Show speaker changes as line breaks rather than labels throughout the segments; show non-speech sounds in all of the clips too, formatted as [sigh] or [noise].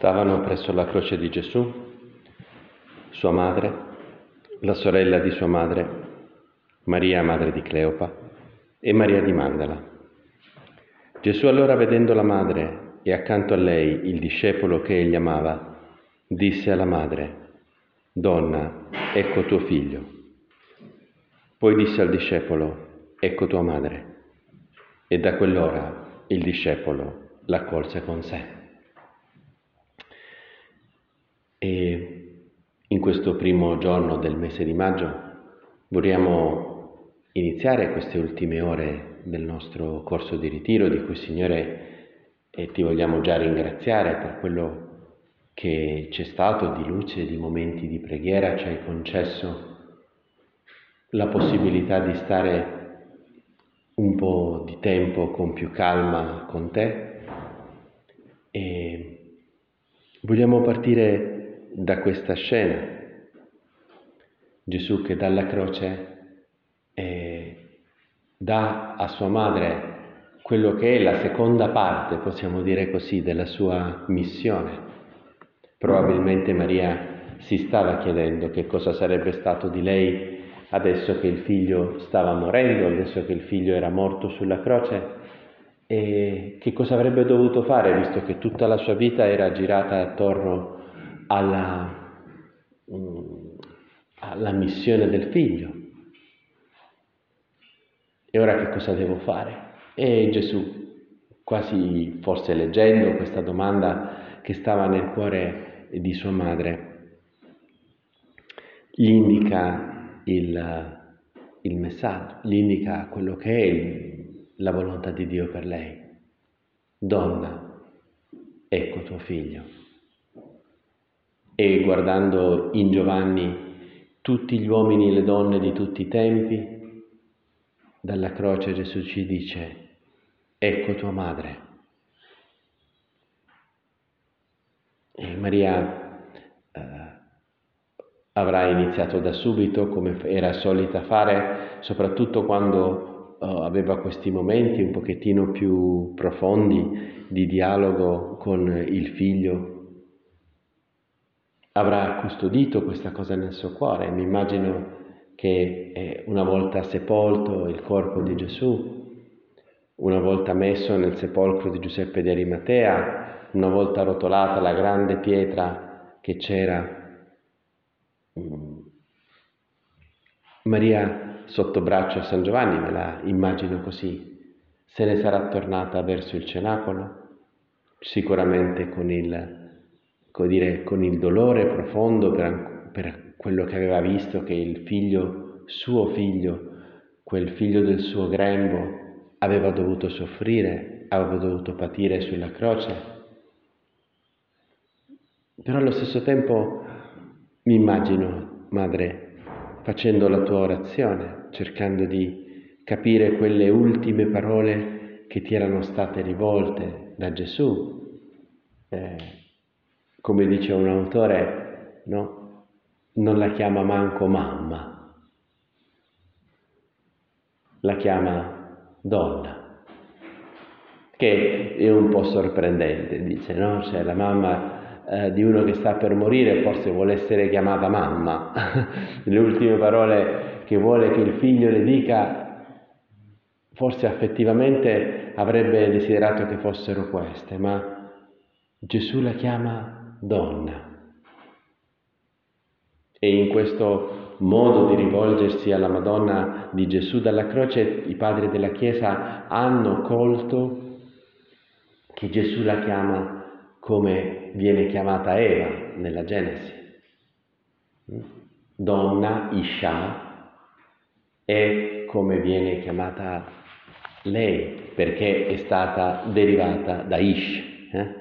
Stavano presso la croce di Gesù, sua madre, la sorella di sua madre, Maria madre di Cleopa e Maria di Magdala. Gesù allora vedendo la madre e accanto a lei il discepolo che egli amava, disse alla madre, Donna, ecco tuo figlio. Poi disse al discepolo, ecco tua madre. E da quell'ora il discepolo l'accolse con sé. E in questo primo giorno del mese di maggio vogliamo iniziare queste ultime ore del nostro corso di ritiro di cui Signore e ti vogliamo già ringraziare per quello che c'è stato di luce, di momenti di preghiera, ci hai concesso la possibilità di stare un po' di tempo con più calma con te. E vogliamo partire da questa scena. Gesù che dalla croce eh, dà a sua madre quello che è la seconda parte, possiamo dire così, della sua missione. Probabilmente Maria si stava chiedendo che cosa sarebbe stato di lei adesso che il figlio stava morendo, adesso che il figlio era morto sulla croce, e che cosa avrebbe dovuto fare visto che tutta la sua vita era girata attorno alla, mm, alla missione del figlio. E ora che cosa devo fare? E Gesù, quasi forse leggendo questa domanda che stava nel cuore di sua madre, gli indica il, il messaggio, gli indica quello che è la volontà di Dio per lei. Donna, ecco tuo figlio e guardando in Giovanni tutti gli uomini e le donne di tutti i tempi, dalla croce Gesù ci dice, ecco tua madre. E Maria eh, avrà iniziato da subito, come era solita fare, soprattutto quando eh, aveva questi momenti un pochettino più profondi di dialogo con il figlio avrà custodito questa cosa nel suo cuore. Mi immagino che eh, una volta sepolto il corpo di Gesù, una volta messo nel sepolcro di Giuseppe di Arimatea, una volta rotolata la grande pietra che c'era, mm, Maria sotto braccio a San Giovanni, me la immagino così, se ne sarà tornata verso il cenacolo, sicuramente con il come dire, con il dolore profondo per, per quello che aveva visto che il figlio, suo figlio, quel figlio del suo grembo, aveva dovuto soffrire, aveva dovuto patire sulla croce. Però allo stesso tempo mi immagino, madre, facendo la tua orazione, cercando di capire quelle ultime parole che ti erano state rivolte da Gesù. Eh, come dice un autore, no? non la chiama manco mamma, la chiama donna, che è un po' sorprendente, dice, no? Cioè la mamma eh, di uno che sta per morire forse vuole essere chiamata mamma, [laughs] le ultime parole che vuole che il figlio le dica, forse affettivamente avrebbe desiderato che fossero queste, ma Gesù la chiama donna. E in questo modo di rivolgersi alla Madonna di Gesù dalla croce i padri della Chiesa hanno colto che Gesù la chiama come viene chiamata Eva nella Genesi. Donna, Isha, è come viene chiamata lei, perché è stata derivata da Ish. Eh?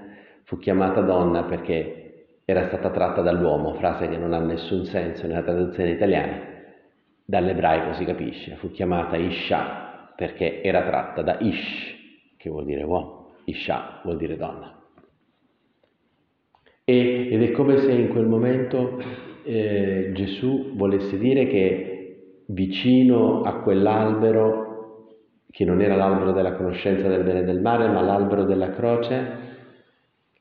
Fu chiamata donna perché era stata tratta dall'uomo, frase che non ha nessun senso nella traduzione italiana, dall'ebraico si capisce, fu chiamata Isha perché era tratta da Ish, che vuol dire uomo, Isha vuol dire donna. E, ed è come se in quel momento eh, Gesù volesse dire che vicino a quell'albero, che non era l'albero della conoscenza del bene e del male, ma l'albero della croce,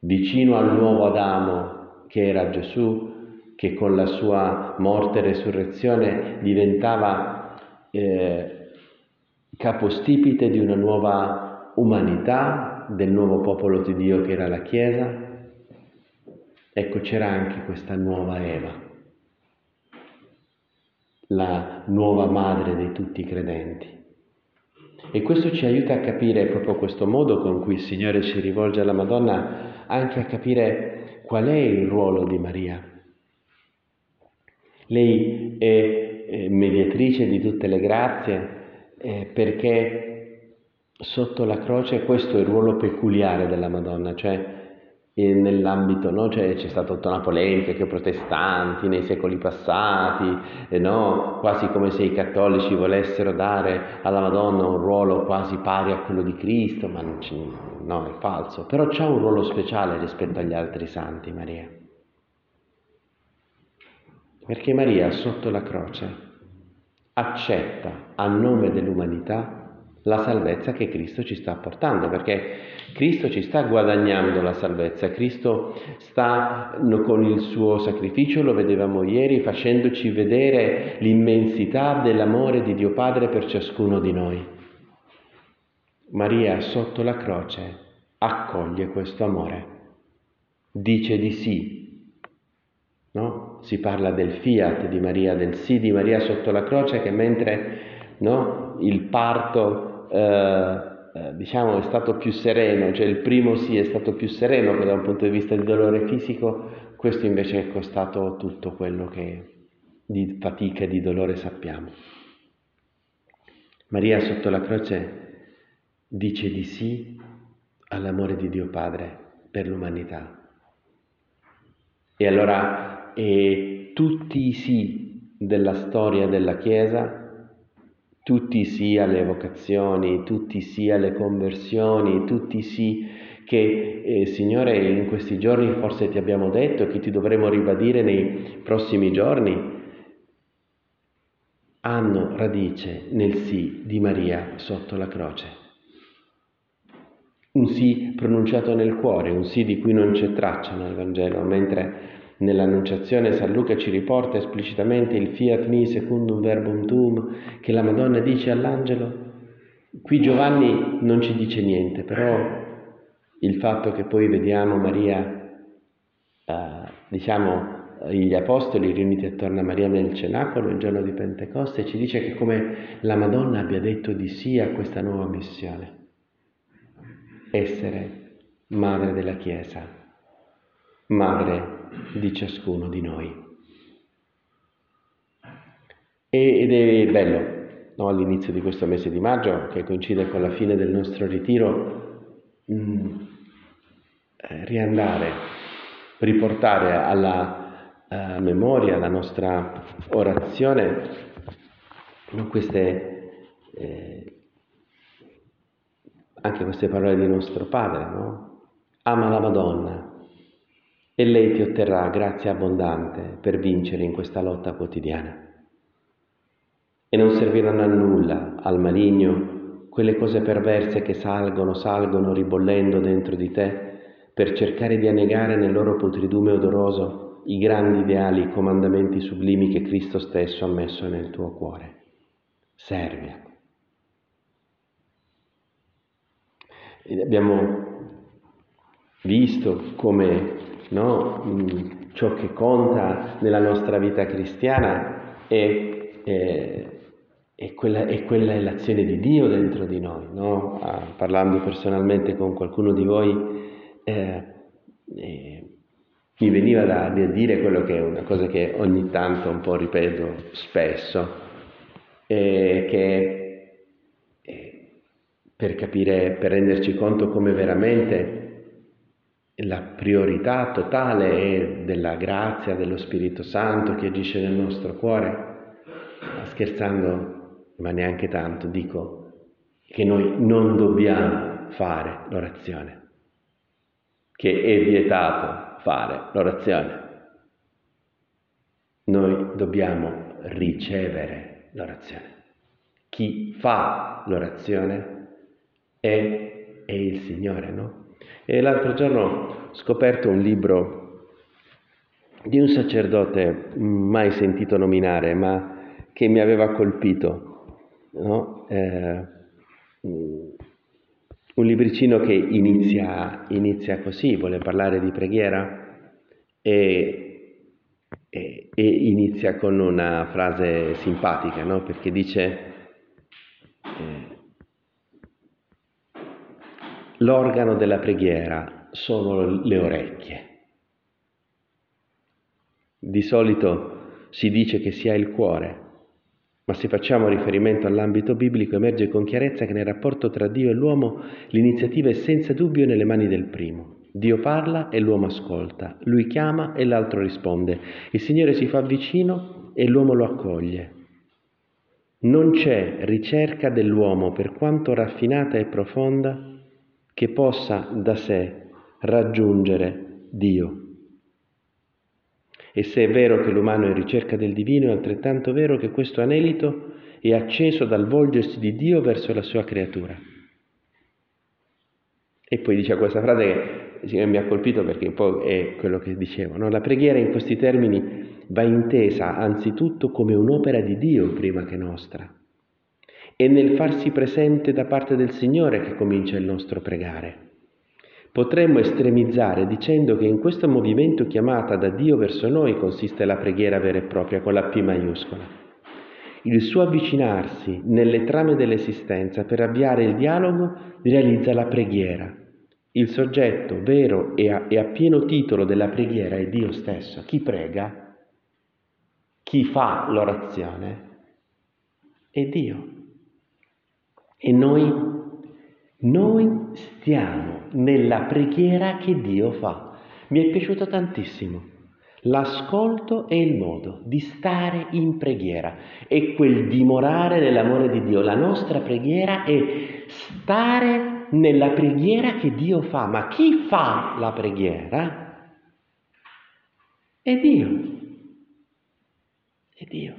vicino al nuovo Adamo che era Gesù, che con la sua morte e resurrezione diventava eh, capostipite di una nuova umanità, del nuovo popolo di Dio che era la Chiesa. Ecco, c'era anche questa nuova Eva, la nuova madre di tutti i credenti. E questo ci aiuta a capire proprio questo modo con cui il Signore si rivolge alla Madonna, anche a capire qual è il ruolo di Maria. Lei è mediatrice di tutte le grazie eh, perché sotto la croce questo è il ruolo peculiare della Madonna, cioè nell'ambito, no? cioè, c'è stata tutta una polemica che i protestanti nei secoli passati, eh, no? quasi come se i cattolici volessero dare alla Madonna un ruolo quasi pari a quello di Cristo, ma no, è falso, però c'ha un ruolo speciale rispetto agli altri santi Maria. Perché Maria sotto la croce accetta a nome dell'umanità la salvezza che Cristo ci sta portando, perché Cristo ci sta guadagnando la salvezza, Cristo sta con il suo sacrificio, lo vedevamo ieri, facendoci vedere l'immensità dell'amore di Dio Padre per ciascuno di noi. Maria sotto la croce accoglie questo amore, dice di sì No? Si parla del fiat di Maria, del sì di Maria sotto la croce che mentre no, il parto eh, eh, diciamo è stato più sereno, cioè il primo sì è stato più sereno da un punto di vista di dolore fisico, questo invece è costato tutto quello che di fatica e di dolore sappiamo. Maria sotto la croce dice di sì all'amore di Dio Padre per l'umanità. E allora e tutti i sì della storia della Chiesa, tutti sì alle vocazioni, tutti sì alle conversioni, tutti sì che eh, Signore in questi giorni forse ti abbiamo detto che ti dovremo ribadire nei prossimi giorni, hanno radice nel sì di Maria sotto la croce. Un sì pronunciato nel cuore, un sì di cui non c'è traccia nel Vangelo, mentre Nell'Annunciazione San Luca ci riporta esplicitamente il fiat mi secundum verbum tuum che la Madonna dice all'angelo. Qui Giovanni non ci dice niente, però il fatto che poi vediamo Maria, eh, diciamo, gli apostoli riuniti attorno a Maria nel cenacolo il giorno di Pentecoste ci dice che come la Madonna abbia detto di sì a questa nuova missione, essere madre della Chiesa, madre di ciascuno di noi. Ed è bello no, all'inizio di questo mese di maggio, che coincide con la fine del nostro ritiro, mh, mm, eh, riandare, riportare alla uh, memoria, alla nostra orazione, queste, eh, anche queste parole di nostro Padre, no? Ama la Madonna, e lei ti otterrà grazia abbondante per vincere in questa lotta quotidiana. E non serviranno a nulla al maligno quelle cose perverse che salgono, salgono ribollendo dentro di te per cercare di annegare nel loro putridume odoroso i grandi ideali, i comandamenti sublimi che Cristo stesso ha messo nel tuo cuore. Servi. Ed abbiamo visto come no? Mm, ciò che conta nella nostra vita cristiana è, è, è, quella, è quella l'azione di Dio dentro di noi. No? Ah, parlando personalmente con qualcuno di voi, eh, eh, mi veniva da, da, dire quello che è una cosa che ogni tanto un po' ripeto spesso, eh, che per capire, per renderci conto come veramente la priorità totale è della grazia dello Spirito Santo che agisce nel nostro cuore. Scherzando, ma neanche tanto, dico che noi non dobbiamo fare l'orazione, che è vietato fare l'orazione. Noi dobbiamo ricevere l'orazione. Chi fa l'orazione è, è il Signore, no? E l'altro giorno ho scoperto un libro di un sacerdote mai sentito nominare, ma che mi aveva colpito. No? Eh, un libricino che inizia, inizia, così, vuole parlare di preghiera e, e, e inizia con una frase simpatica, no? perché dice eh, l'organo della preghiera sono le orecchie. Di solito si dice che sia il cuore, ma se facciamo riferimento all'ambito biblico emerge con chiarezza che nel rapporto tra Dio e l'uomo l'iniziativa è senza dubbio nelle mani del primo. Dio parla e l'uomo ascolta, lui chiama e l'altro risponde, il Signore si fa vicino e l'uomo lo accoglie. Non c'è ricerca dell'uomo, per quanto raffinata e profonda, che possa da sé raggiungere Dio. E se è vero che l'umano è in ricerca del divino, è altrettanto vero che questo anelito è acceso dal volgersi di Dio verso la sua creatura. E poi dice questa frase che mi ha colpito perché un po' è quello che dicevo. No? La preghiera in questi termini va intesa anzitutto come un'opera di Dio prima che nostra. È nel farsi presente da parte del Signore che comincia il nostro pregare. Potremmo estremizzare dicendo che in questo movimento chiamata da Dio verso noi consiste la preghiera vera e propria con la P maiuscola. Il suo avvicinarsi nelle trame dell'esistenza per avviare il dialogo realizza la preghiera. Il soggetto vero e a, e a pieno titolo della preghiera è Dio stesso. Chi prega, chi fa l'orazione, è Dio. E noi noi stiamo nella preghiera che Dio fa. Mi è piaciuto tantissimo. L'ascolto è il modo di stare in preghiera, è quel dimorare nell'amore di Dio. La nostra preghiera è stare nella preghiera che Dio fa. Ma chi fa la preghiera? È Dio. È Dio.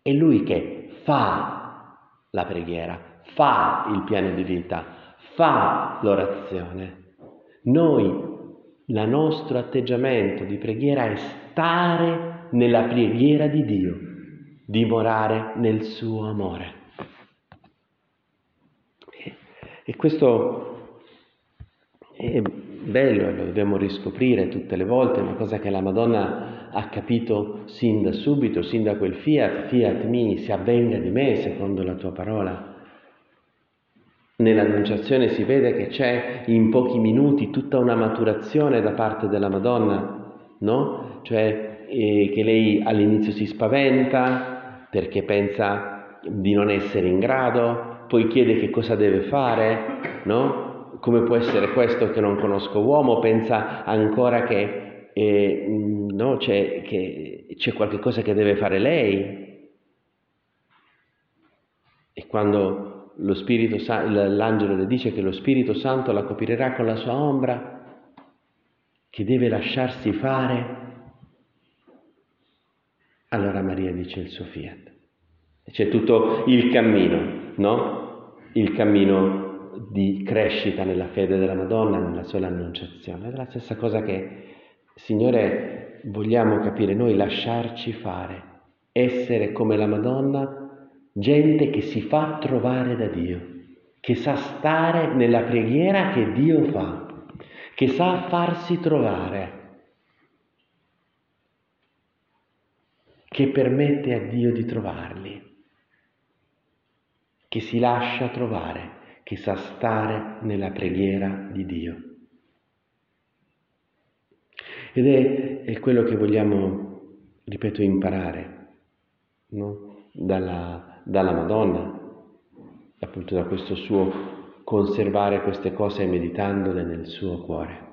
È Lui che fa la preghiera fa il piano di vita, fa l'orazione. Noi, il nostro atteggiamento di preghiera è stare nella preghiera di Dio, dimorare nel suo amore. E questo è bello lo dobbiamo riscoprire tutte le volte, una cosa che la Madonna ha capito sin da subito, sin da quel fiat, fiat mi, si avvenga di me secondo la tua parola. Nell'annunciazione si vede che c'è in pochi minuti tutta una maturazione da parte della Madonna, no? Cioè eh, che lei all'inizio si spaventa perché pensa di non essere in grado, poi chiede che cosa deve fare, no? Come può essere questo che non conosco uomo? Pensa ancora che, eh, no, c'è, che c'è qualche cosa che deve fare lei. E quando Spirito, l'angelo le dice che lo Spirito Santo la coprirà con la sua ombra, che deve lasciarsi fare, allora Maria dice il suo fiat. C'è tutto il cammino, no? Il cammino di crescita nella fede della Madonna, nella sola annunciazione. È la stessa cosa che, Signore, vogliamo capire noi, lasciarci fare, essere come la Madonna gente che si fa trovare da Dio, che sa stare nella preghiera che Dio fa, che sa farsi trovare, che permette a Dio di trovarli, che si lascia trovare, che sa stare nella preghiera di Dio. Ed è, è quello che vogliamo, ripeto, imparare no? dalla, dalla Madonna, appunto da questo suo conservare queste cose meditandole nel suo cuore.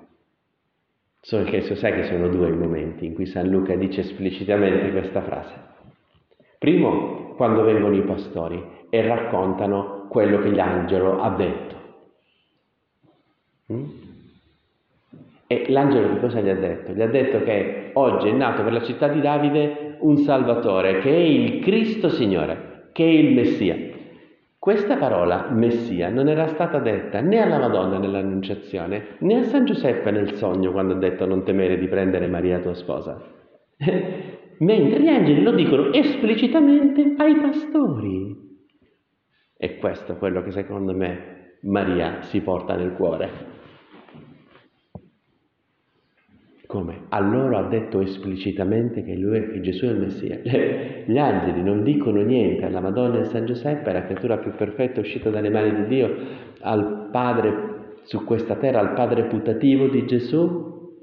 Solo che so, sai che sono due i momenti in cui San Luca dice esplicitamente questa frase. Primo, quando vengono i pastori e raccontano quello che l'angelo ha detto. Mm? E l'angelo che cosa gli ha detto? Gli ha detto che oggi è nato per la città di Davide un Salvatore, che è il Cristo Signore che è il Messia. Questa parola, Messia, non era stata detta né alla Madonna nell'Annunciazione, né a San Giuseppe nel sogno quando ha detto non temere di prendere Maria tua sposa. [laughs] Mentre gli angeli lo dicono esplicitamente ai pastori. E questo è quello che secondo me Maria si porta nel cuore. Come? A loro ha detto esplicitamente che, lui, che Gesù è il Messia. Gli angeli non dicono niente alla Madonna e San Giuseppe, la creatura più perfetta uscita dalle mani di Dio, al Padre su questa terra, al Padre putativo di Gesù,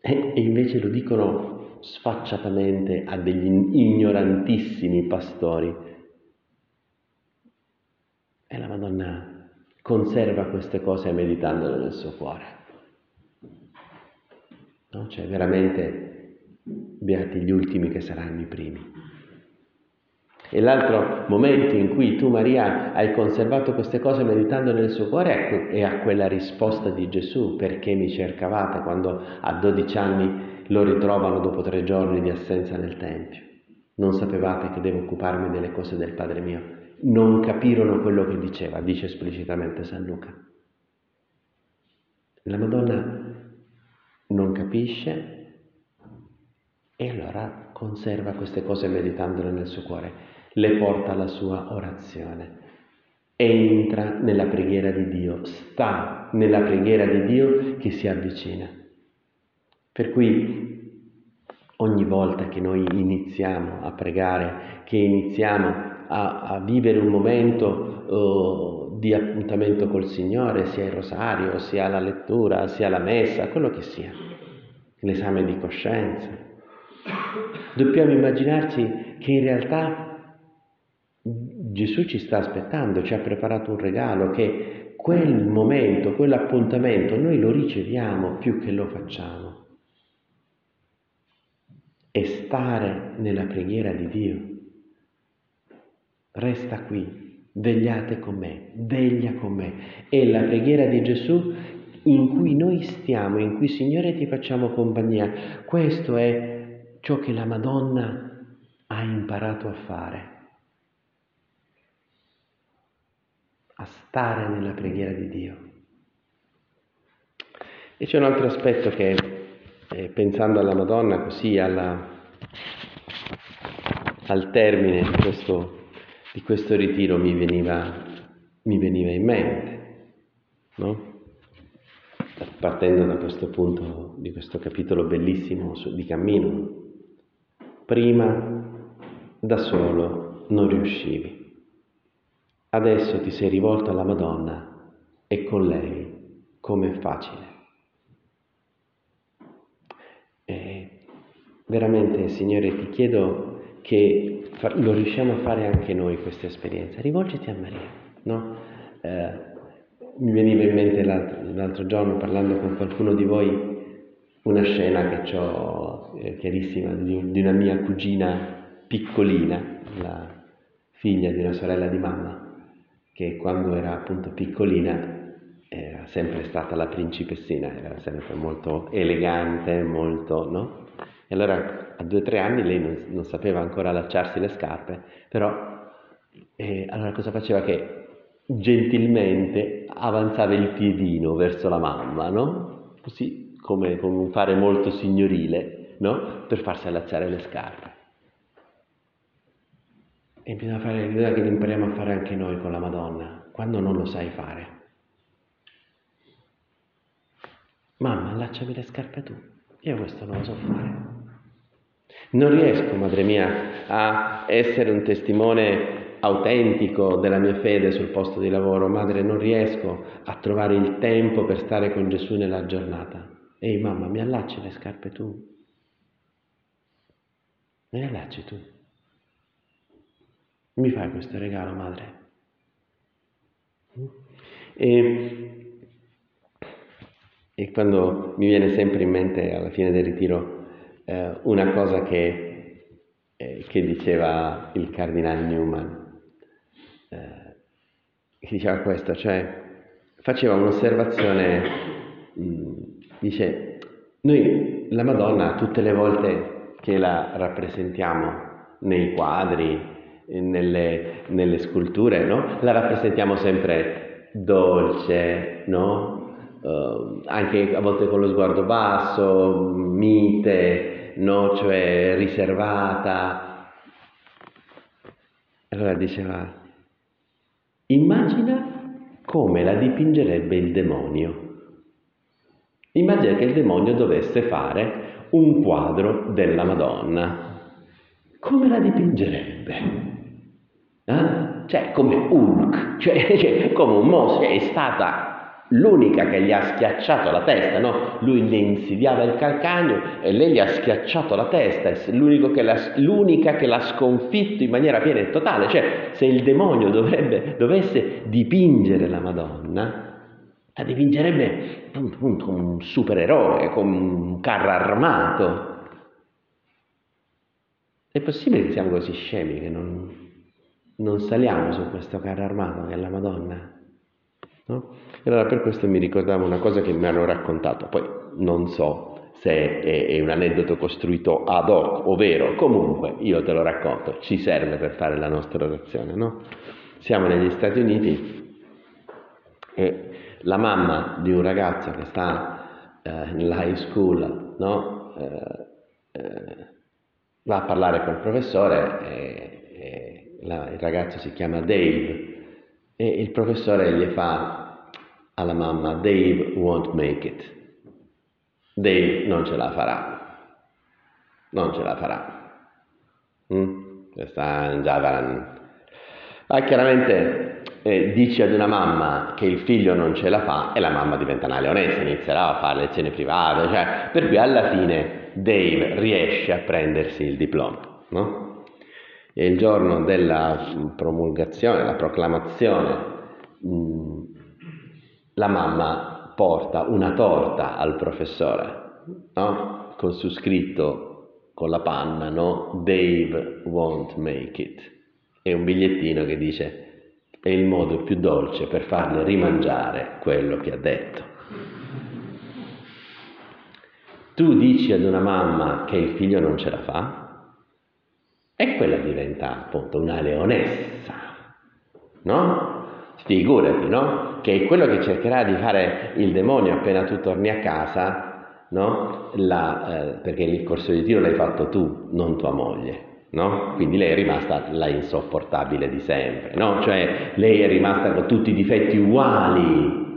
e, e invece lo dicono sfacciatamente a degli ignorantissimi pastori. E la Madonna conserva queste cose meditandole nel suo cuore. No? Cioè veramente beati gli ultimi che saranno i primi. E l'altro momento in cui tu Maria hai conservato queste cose meditando nel suo cuore è a quella risposta di Gesù, perché mi cercavate quando a 12 anni lo ritrovano dopo tre giorni di assenza nel Tempio. Non sapevate che devo occuparmi delle cose del Padre mio. Non capirono quello che diceva, dice esplicitamente San Luca. La Madonna non capisce e allora conserva queste cose meditandole nel suo cuore, le porta alla sua orazione, entra nella preghiera di Dio, sta nella preghiera di Dio che si avvicina. Per cui ogni volta che noi iniziamo a pregare, che iniziamo a, a vivere un momento uh, di appuntamento col Signore, sia il rosario, sia la lettura, sia la messa, quello che sia, l'esame di coscienza. Dobbiamo immaginarci che in realtà Gesù ci sta aspettando, ci ha preparato un regalo, che quel momento, quell'appuntamento noi lo riceviamo più che lo facciamo. E stare nella preghiera di Dio. Resta qui, vegliate con me, veglia con me. È la preghiera di Gesù in cui noi stiamo, in cui Signore ti facciamo compagnia. Questo è ciò che la Madonna ha imparato a fare. A stare nella preghiera di Dio. E c'è un altro aspetto che, eh, pensando alla Madonna, così alla, al termine di questo di questo ritiro mi veniva, mi veniva in mente, no? partendo da questo punto, di questo capitolo bellissimo di cammino. Prima da solo non riuscivi, adesso ti sei rivolto alla Madonna e con lei come facile. E veramente, Signore, ti chiedo che lo riusciamo a fare anche noi questa esperienza. Rivolgiti a Maria, no? Eh, mi veniva in mente l'altro, l'altro, giorno parlando con qualcuno di voi una scena che ho eh, chiarissima di, di, una mia cugina piccolina, la figlia di una sorella di mamma, che quando era appunto piccolina era sempre stata la principessina, era sempre molto elegante, molto, no? E allora a due o tre anni lei non, non, sapeva ancora allacciarsi le scarpe, però eh, allora cosa faceva? Che gentilmente avanzava il piedino verso la mamma, no? Così come con un fare molto signorile, no? Per farsi allacciare le scarpe. E bisogna, fare, bisogna che impariamo a fare anche noi con la Madonna, quando non lo sai fare. Mamma, allacciami le scarpe tu. Io questo non lo so fare. Non riesco, madre mia, a essere un testimone autentico della mia fede sul posto di lavoro. Madre, non riesco a trovare il tempo per stare con Gesù nella giornata. Ehi mamma, mi allacci le scarpe tu? Le allacci tu? Mi fai questo regalo, madre? E, e quando mi viene sempre in mente alla fine del ritiro eh, una cosa che, eh, che, diceva il cardinale Newman, eh, che diceva questo, cioè faceva un'osservazione, mh, mm, dice, noi la Madonna tutte le volte che la rappresentiamo nei quadri, nelle, nelle sculture, no? La rappresentiamo sempre dolce, no? Uh, anche a volte con lo sguardo basso, mite, no? cioè riservata. Allora diceva, immagina come la dipingerebbe il demonio. Immagina che il demonio dovesse fare un quadro della Madonna. Come la dipingerebbe? Eh? Cioè, come Hulk, cioè, [laughs] cioè come un mostro, è stata l'unica che gli ha schiacciato la testa, no? Lui le insidiava il calcagno e lei gli ha schiacciato la testa, è l'unica che l'ha sconfitto in maniera piena e totale. Cioè, se il demonio dovrebbe, dovesse dipingere la Madonna, la dipingerebbe appunto come un supereroe, come un carro armato. È possibile che siamo così scemi che non, non saliamo su questo carro armato che è la Madonna? No? E allora per questo mi ricordavo una cosa che mi hanno raccontato, poi non so se è, è un aneddoto costruito ad hoc o vero, comunque io te lo racconto, ci serve per fare la nostra orazione, no? Siamo negli Stati Uniti e la mamma di un ragazzo che sta eh, nell'high school, no? eh, eh, va a parlare col professore, e, e la, il ragazzo si chiama Dave e il professore gli fa alla mamma, Dave won't make it, Dave non ce la farà, non ce la farà. Mm? Sta già Ah, chiaramente eh, dici ad una mamma che il figlio non ce la fa e la mamma diventa una leonessa, inizierà a fare lezioni private, cioè, per cui alla fine Dave riesce a prendersi il diploma, no? E il giorno della promulgazione, la proclamazione, mm, la mamma porta una torta al professore, no? Con su scritto con la panna, no? Dave won't make it. E un bigliettino che dice è il modo più dolce per farle rimangiare quello che ha detto. Tu dici ad una mamma che il figlio non ce la fa e quella diventa appunto una leonessa, no? Figurati, no? Che è quello che cercherà di fare il demonio appena tu torni a casa, no? La, eh, perché il corso di tiro l'hai fatto tu, non tua moglie no? Quindi lei è rimasta la insopportabile di sempre, no? Cioè lei è rimasta con tutti i difetti uguali.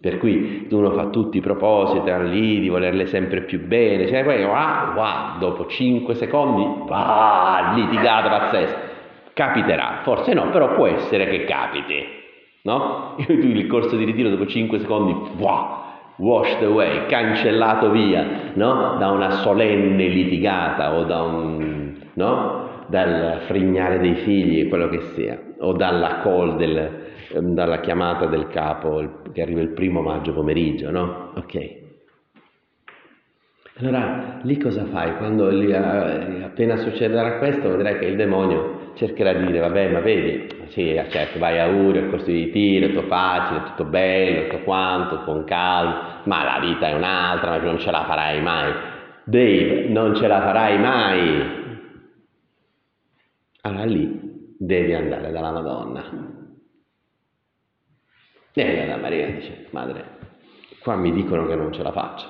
Per cui uno fa tutti i propositi lì di volerle sempre più bene, cioè poi wow, wow, dopo 5 secondi, wow, litigata pazzesca. Capiterà, forse no, però può essere che capiti, no? [laughs] Il corso di ritiro dopo 5 secondi, wow, washed away, cancellato via no? da una solenne litigata o da un, no? dal frignare dei figli, quello che sia, o dalla call del, dalla chiamata del capo che arriva il primo maggio pomeriggio, no? Ok. Allora, lì cosa fai? Quando lì, eh, appena succederà questo, vedrai che il demonio cercherà di dire, vabbè, ma vedi, sì, certo, vai a Uri, a corso di tiro, è tutto facile, è tutto bello, tutto quanto, con calma, ma la vita è un'altra, ma non ce la farai mai. Dave, non ce la farai mai. Allora lì devi andare dalla Madonna. E la Maria dice, madre, qua mi dicono che non ce la faccio.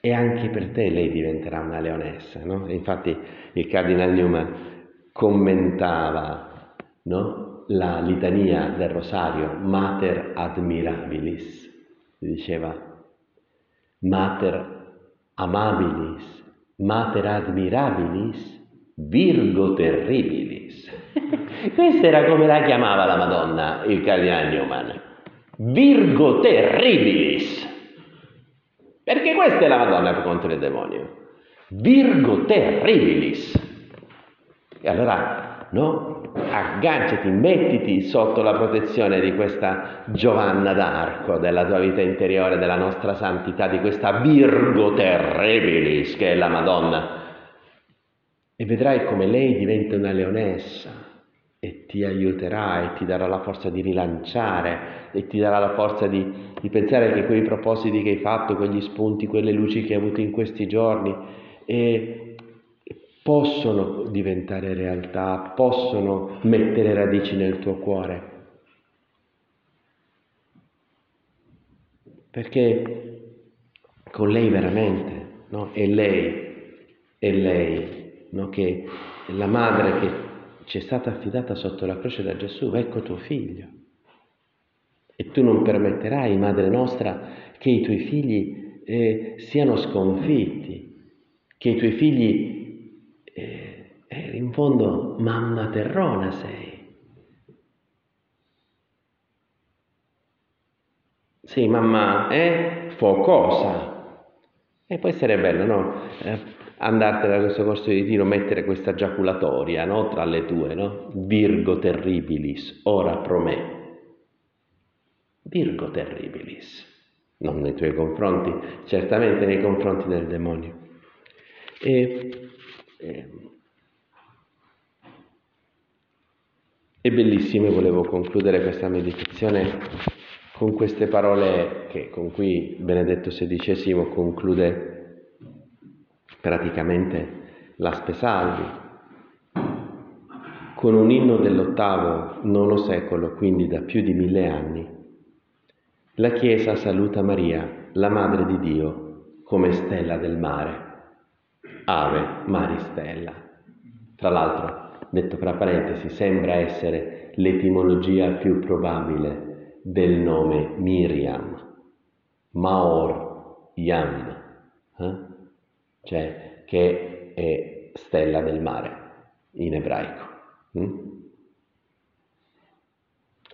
E anche per te lei diventerà una leonessa, no? Infatti il Cardinal Newman commentava no? la litania del rosario, Mater admirabilis, diceva Mater amabilis, Mater admirabilis, Virgo terribilis. [laughs] Questa era come la chiamava la Madonna, il cardinale Newman. Virgo terribilis. Perché questa è la Madonna contro il demonio. Virgo terribilis. E allora, no? Agganciati, mettiti sotto la protezione di questa Giovanna d'Arco, della tua vita interiore, della nostra santità, di questa Virgo Terribilis che è la Madonna. E vedrai come lei diventa una leonessa e ti aiuterà e ti darà la forza di rilanciare e ti darà la forza di, di pensare che quei propositi che hai fatto, quegli spunti, quelle luci che hai avuto in questi giorni, e possono diventare realtà, possono mettere radici nel tuo cuore. Perché con lei veramente, no? È lei, è lei, no? Che la madre che ci è stata affidata sotto la croce da Gesù, ecco tuo figlio. E tu non permetterai, Madre nostra, che i tuoi figli eh, siano sconfitti, che i tuoi figli, eh, eh, in fondo, mamma terrona sei. Sì, mamma è focosa. E può essere bello, no? Andartene da questo corso di tiro, mettere questa giaculatoria, no? Tra le tue, no? Virgo terribilis, ora pro me. Virgo terribilis. Non nei tuoi confronti, certamente nei confronti del demonio. E, e, è bellissimo volevo concludere questa meditazione con queste parole che, con cui Benedetto XVI conclude praticamente l'Aspe Salvi, con un inno dell'ottavo, nono secolo, quindi da più di mille anni, la Chiesa saluta Maria, la Madre di Dio, come stella del mare. Ave Maristella. Tra l'altro, detto fra parentesi, sembra essere l'etimologia più probabile del nome Miriam, Maor Yam? Cioè che è stella del mare in ebraico. Hm?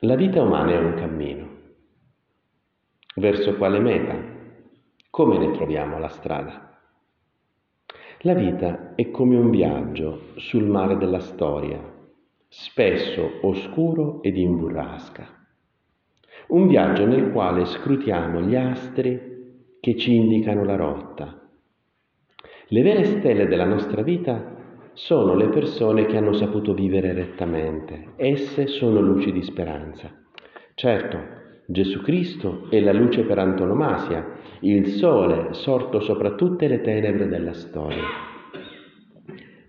La vita umana è un cammino. Verso quale meta? Come ne troviamo la strada? La vita è come un viaggio sul mare della storia, spesso oscuro ed in burrasca. Un viaggio nel quale scrutiamo gli astri che ci indicano la rotta. Le vere stelle della nostra vita sono le persone che hanno saputo vivere rettamente. Esse sono luci di speranza. Certo, Gesù Cristo è la luce per antonomasia, il sole sorto sopra tutte le tenebre della storia.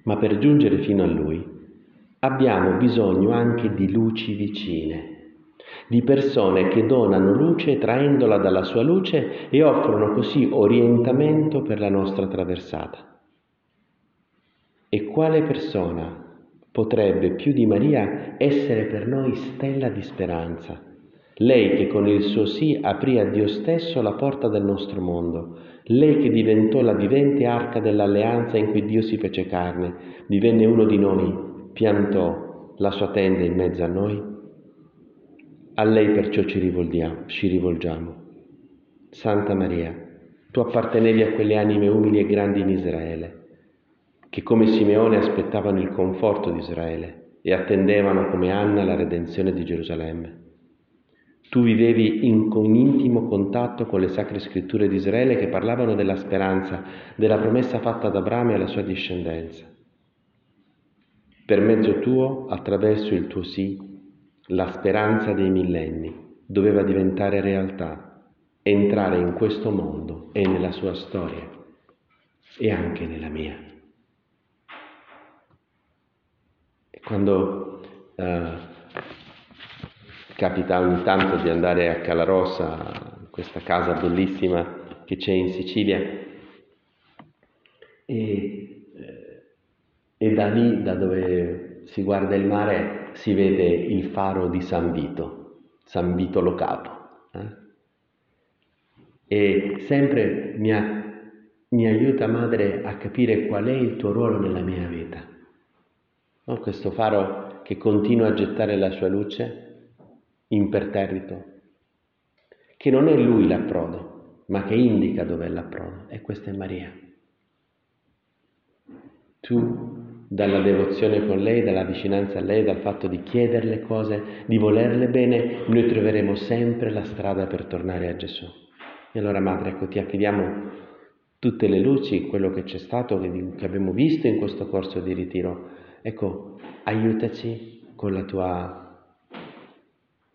Ma per giungere fino a Lui abbiamo bisogno anche di luci vicine, di persone che donano luce traendola dalla sua luce e offrono così orientamento per la nostra traversata. E quale persona potrebbe più di Maria essere per noi stella di speranza? Lei che con il suo sì aprì a Dio stesso la porta del nostro mondo, lei che diventò la vivente arca dell'alleanza in cui Dio si fece carne, divenne uno di noi, piantò la sua tenda in mezzo a noi a lei perciò ci rivolgiamo, ci rivolgiamo. Santa Maria, tu appartenevi a quelle anime umili e grandi in Israele, che come Simeone aspettavano il conforto di Israele e attendevano come Anna la redenzione di Gerusalemme. Tu vivevi in, in, intimo contatto con le sacre scritture di Israele che parlavano della speranza, della promessa fatta ad Abramo e alla sua discendenza. Per mezzo tuo, attraverso il tuo sì, la speranza dei millenni doveva diventare realtà, entrare in questo mondo e nella sua storia e anche nella mia. E quando eh, capita ogni tanto di andare a Calarossa, questa casa bellissima che c'è in Sicilia, e, eh, e da lì, da dove si guarda il mare, si vede il faro di San Vito, San Vito Locato. Eh? E sempre mi, mi, aiuta, madre, a capire qual è il tuo ruolo nella mia vita. No? Questo faro che continua a gettare la sua luce imperterrito, che non è lui l'approdo, ma che indica dov'è l'approdo, e questa è Maria. Tu dalla devozione con lei, dalla vicinanza a lei, dal fatto di chiederle cose, di volerle bene, noi troveremo sempre la strada per tornare a Gesù. E allora, Madre, ecco, ti affidiamo tutte le luci, quello che c'è stato, che abbiamo visto in questo corso di ritiro. Ecco, aiutaci con la tua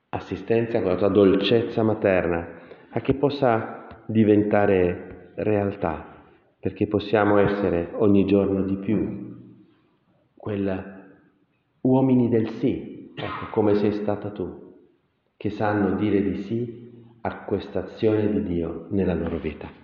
assistenza, con la tua dolcezza materna, a che possa diventare realtà, perché possiamo essere ogni giorno di più quel uomini del sì, ecco come sei stata tu, che sanno dire di sì a questa azione di Dio nella loro vita.